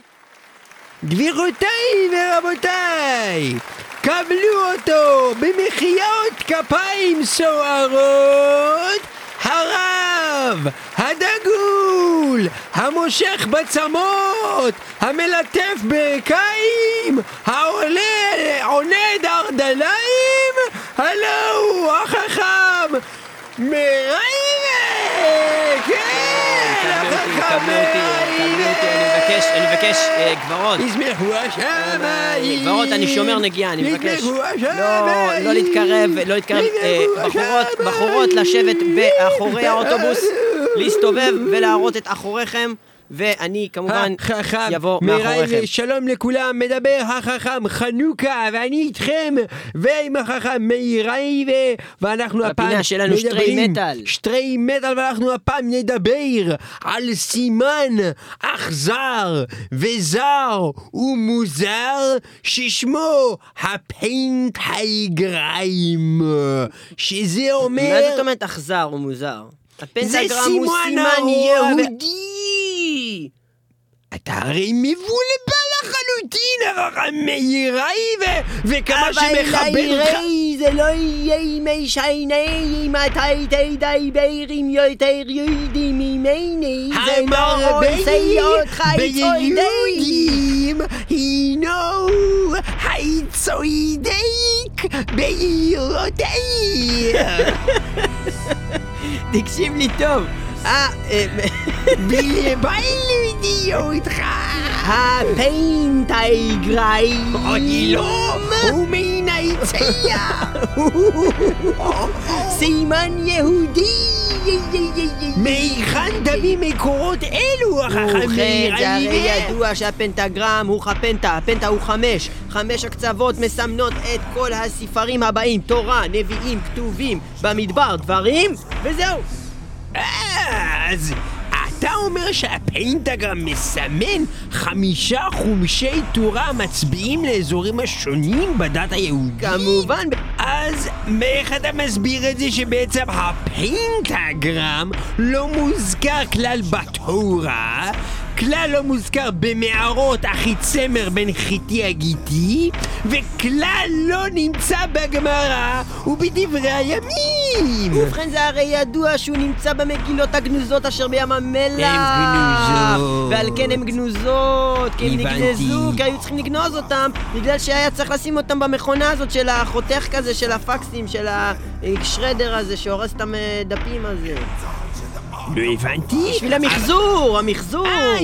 גבירותיי ורבותיי, קבלו אותו במחיאות כפיים סוערות, הרב, הדגול, המושך בצמות, המלטף ברכיים, העולה, עונד ארדליים, הלו הוא החכם מריינה! כן, החכם מריינה! מבקש, אני מבקש, אה, גברות. ישמחו השמיים! גברות, אני שומר נגיעה, אני מבקש. לא, לא להתקרב, לא להתקרב. אה, בחורות! בחורות לשבת מאחורי האוטובוס, להסתובב ולהראות את אחוריכם, ואני כמובן החכם יבוא מאחוריכם. שלום לכולם, מדבר החכם חנוכה, ואני איתכם, ועם החכם מאיר רייבה, ואנחנו הפעם שלנו שטרי מדברים- מטאל. שטרי מטאל, ואנחנו הפעם נדבר על סימן אכזר וזר ומוזר, ששמו הפנטהייגריים, שזה אומר... מה זאת אומרת אכזר ומוזר? הפנטגרם הוא סימן. יהודי! אתה הרי מבולבל לחלוטין, מאיר רייבה, וכמה שמכבד אותך... זה לא יהיה שייני אם אתה תדבר עם יותר יהודים ממני זה לא עושה אותך ביהודים הינו הצוידק בעירותיי. תקשיב לי טוב אה, אה, בלבלתי אותך. הפנטייגראי אני לא, הוא מן היציע. סימן יהודי מהיכן תביא מקורות אלו, מאיר זה הרי? ידוע שהפנטגרם הוא הפנטה, הפנטה הוא חמש. חמש הקצוות מסמנות את כל הספרים הבאים, תורה, נביאים, כתובים, במדבר, דברים, וזהו. אז אתה אומר שהפנטגרם מסמן חמישה חומשי תורה המצביעים לאזורים השונים בדת היהודית? כמובן, אז איך אתה מסביר את זה שבעצם הפנטגרם לא מוזכר כלל בתורה, כלל לא מוזכר במערות אחיצמר בן חיטי הגיטי, וכלל לא נמצא בגמרא ובדברי הימים? ובכן זה הרי ידוע שהוא נמצא במגילות הגנוזות אשר בים המלח. הן גנוזות. ועל כן הן גנוזות, כי הם. נגנזו, כי היו צריכים לגנוז אותם, בגלל שהיה צריך לשים אותם במכונה הזאת של החותך כזה, של הפקסים, של השרדר הזה שהורס את הדפים הזה. לא הבנתי. בשביל המחזור, המחזור. אה,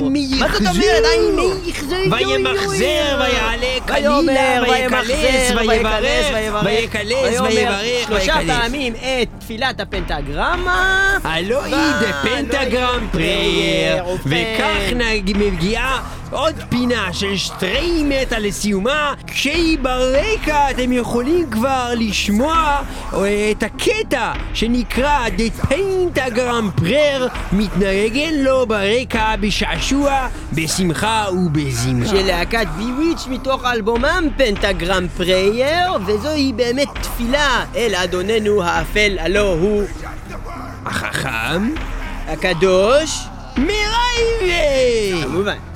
מה זאת. אומרת? איי, מחזור. וימחזר ויעלה קלילה ויקלס ויברך ויקלס ויברך שלושה ויקלס. פעמים את תפילת הפנטגרמה. הלא היא דה פנטגרם פרייר וכך נג- מגיעה עוד פינה של שטרי מטה לסיומה כשהיא ברקע אתם יכולים כבר לשמוע אה, את הקטע שנקרא The Pentagram Prayer מתנגן לו ברקע בשעשוע בשמחה ובזמרה של להקת Bewitched מתוך אלבומם Pentagram Prayer, וזוהי באמת תפילה אל אדוננו האפל, הלא הוא החכם הקדוש. מרייבה כמובן.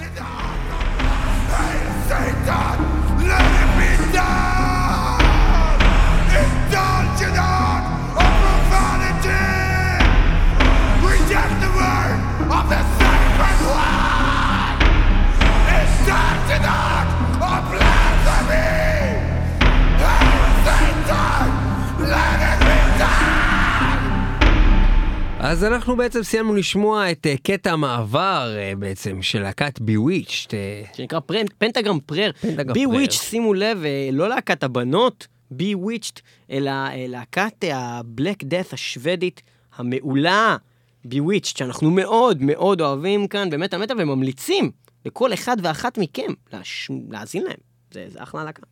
אז אנחנו בעצם סיימנו לשמוע את אה, קטע המעבר אה, בעצם של להקת Bewitched. שנקרא פרנ- Pentagram Prayer. Pentagram Bewitched, Prayer. שימו לב, אה, לא להקת הבנות, Bewitched, אלא אה, להקת ה Black Death השוודית המעולה, Bewitched, שאנחנו מאוד מאוד אוהבים כאן באמת המטה וממליצים לכל אחד ואחת מכם להש... להאזין להם. זה, זה אחלה להקה.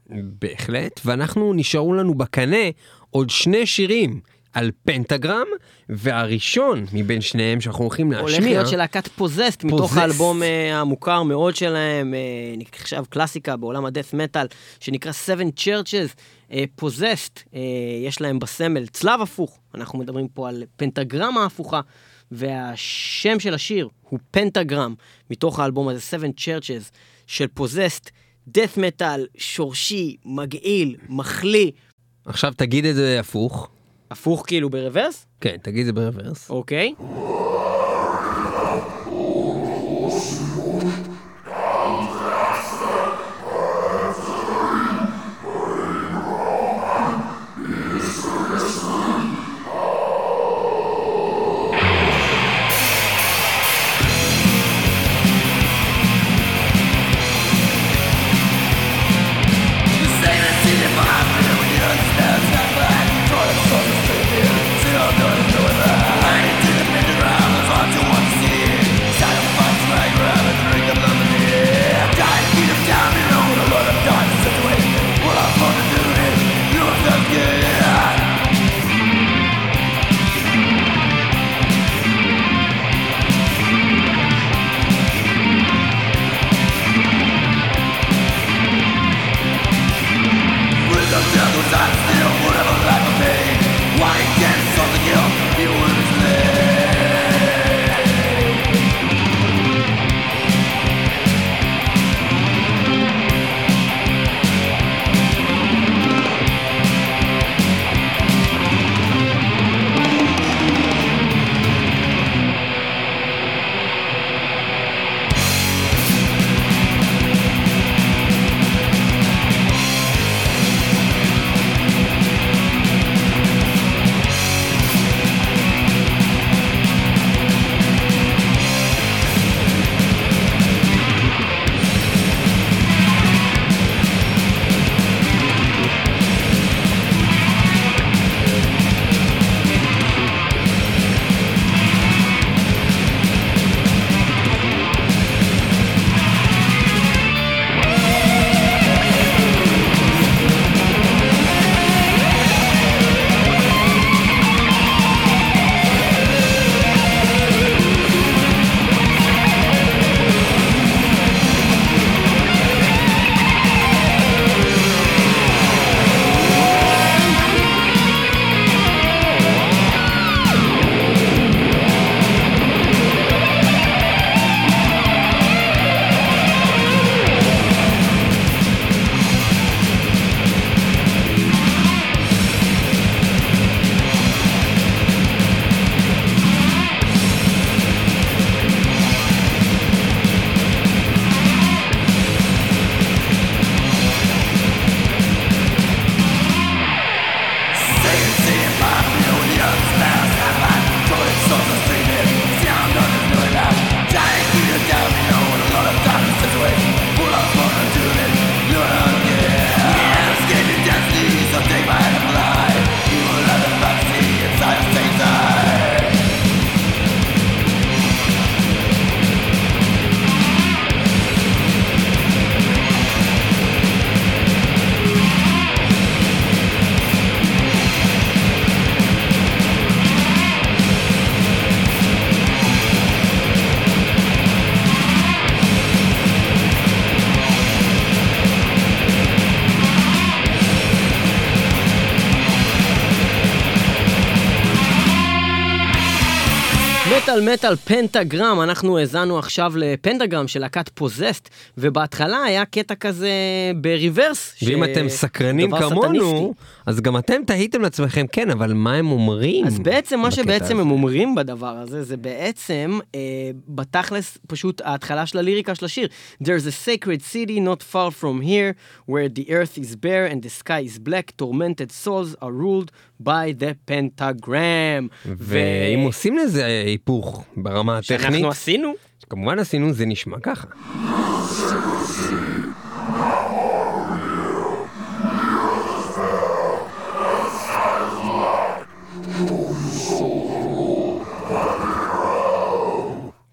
בהחלט, ואנחנו נשארו לנו בקנה עוד שני שירים. על פנטגרם, והראשון מבין שניהם שאנחנו הולכים להשמיע... הולך להיות של להקת פוזסט, מתוך. האלבום אה, המוכר מאוד שלהם, אה, נחשב קלאסיקה בעולם הדף מטאל, שנקרא Seven Churches, פוזסט, יש להם בסמל צלב הפוך, אנחנו מדברים פה על פנטגרמה הפוכה, והשם של השיר הוא פנטגרם, מתוך האלבום הזה, Seven Churches, של פוזסט, דף מטאל, שורשי, מגעיל, מחליא, עכשיו תגיד את זה הפוך. הפוך כאילו ברוורס, כן, תגיד זה ברוורס. אוקיי? מטאל מטאל פנטגרם, אנחנו האזנו עכשיו לפנטגרם של להקת פוזסט, ובהתחלה היה קטע כזה בריברס. ואם ש- אתם סקרנים כמונו, סטניסטי. אז גם אתם תהיתם לעצמכם, כן, אבל מה הם אומרים? אז בעצם מה שבעצם הזה? הם אומרים בדבר הזה, זה בעצם, אה, בתכלס, פשוט ההתחלה של הליריקה של השיר. There's a sacred city not far from here, where the earth is bare and the sky is black, tormented souls are ruled by the pentagram. ואם עושים לזה היפוך ברמה הטכנית, שאנחנו עשינו, כמובן עשינו, זה נשמע ככה.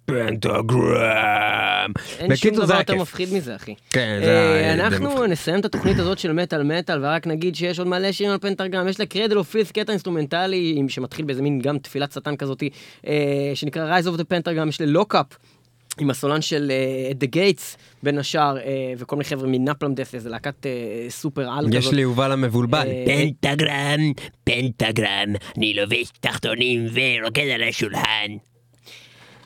פנטגרם. אין שום דבר יותר. מפחיד מזה, אחי. כן, זה אה, אנחנו. נסיים את התוכנית הזאת של מטאל מטאל, ורק נגיד שיש עוד מלא שירים על פנטגרם, יש ל Cradle of Filth קטע אינסטרומנטלי, שמתחיל באיזה מין גם תפילת שטן כזאתי, אה, שנקרא Rise of the Pentagram, יש ל Lock Up. עם הסולן של אה, At the Gates, בין השאר, אה, וכל מיני חבר'ה מ Napalm Death, איזה להקת אה, סופר על כזאת. יש לי יובל המבולבל. אה, פנטגרם, פנטגרם, אני לובש תחתונים ורוקד על השולחן.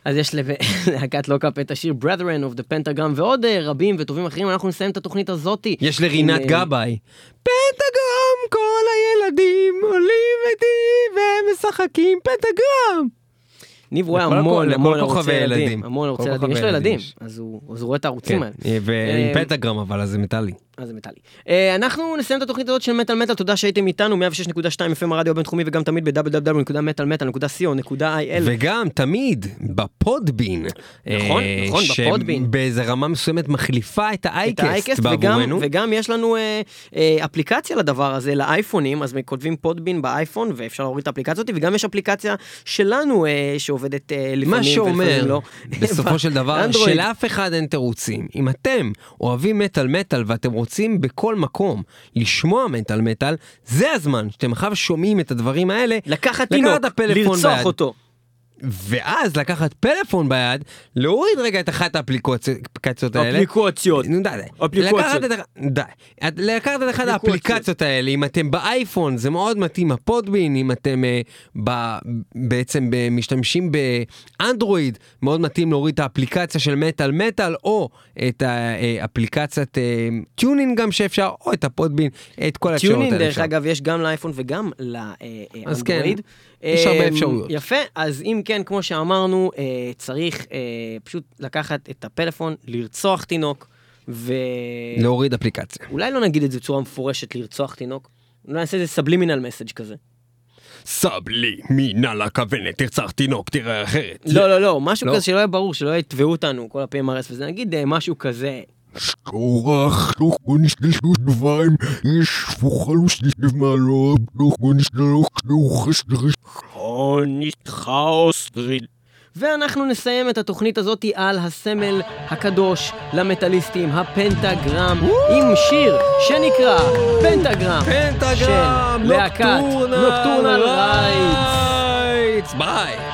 אז יש לב- להקת Lock Up את השיר Brethren of the Pentagram ועוד אה, רבים וטובים אחרים, אנחנו נסיים את התוכנית הזאתי. יש לרינת אה, גבאי. פנטגרם, כל הילדים עולים איתי ומשחקים פנטגרם. ניב רואה המון המון ערוצי ילדים. המון ערוצי ילדים, יש לו ילדים. אז הוא רואה את הערוצים כן, האלה. ועם אה, פנטגרם אבל אז זה מטאלי. אז זה מטאלי. אה, אנחנו נסיים את התוכנית הזאת של מטאל מטאל, תודה שהייתם איתנו, 106.2 FM הרדיו הבינתחומי וגם תמיד ב-www.מטאלמטאל.co.il. וגם תמיד בפודבין. נכון, אה, נכון, בפודבין. שבאיזה רמה מסוימת מחליפה את האייקסט בעבורנו. וגם יש לנו אפליקציה לדבר הזה לאייפונים, אז כותבים פודבין באייפון ואפשר להוריד את האפליקציה הזאת, וגם יש אפליקציה שלנו שעובדת אה, לפעמים מה שאומר, לא. בסופו של דבר. שלאף אחד אין תירוצים. אם אתם אוהבים מטאל מטאל ואתם רוצים בכל מקום לשמוע מטאל מטאל, זה הזמן שאתם עכשיו שומעים את הדברים האלה, לקחת תינוק, לרצוח ביד. אותו. ואז לקחת פלאפון ביד, להוריד רגע את אחת האפליקציות האלה. אפליקציות. נו די. אפליקציות. לקחת את, אחת אפליקציות. האפליקציות האלה, אם אתם באייפון זה מאוד מתאים הפודבין, אם אתם אה, בעצם ב, משתמשים באנדרואיד, מאוד מתאים להוריד את האפליקציה של מטאל מטאל, או את האפליקציית אה, טיונינג גם שאפשר, או את הפודבין, את כל טיונינג, האלה. דרך אפשר. אגב, יש גם לאייפון וגם לאנדרואיד. יש הרבה אמ, אפשרויות. יפה, אז אם כן, כמו שאמרנו, אה, צריך אה, פשוט לקחת את הפלאפון, לרצוח תינוק, ואולי להוריד אפליקציה. לא נגיד את זה בצורה מפורשת, לרצוח תינוק, אולי נעשה איזה סבלימינל מסאג' כזה. סב לי מינה לכוונת, תרצח תינוק, תראה אחרת. לא, לא, לא, משהו לא. כזה שלא יהיה ברור, שלא יתבעו אותנו, כל ה-PMRS וזה, נגיד אה, משהו כזה. אורח, תוך בוא נשתלשלו שבועיים, יש פוחלו שלישב מעלו, תוך בוא נשתלשלו חסדריש. ואנחנו נסיים את התוכנית הזאתי על הסמל הקדוש למטאליסטים, הפנטגרם, עם שיר שנקרא פנטגרם, פנטגרם, של להקת נוקטורנל רייטס. ביי.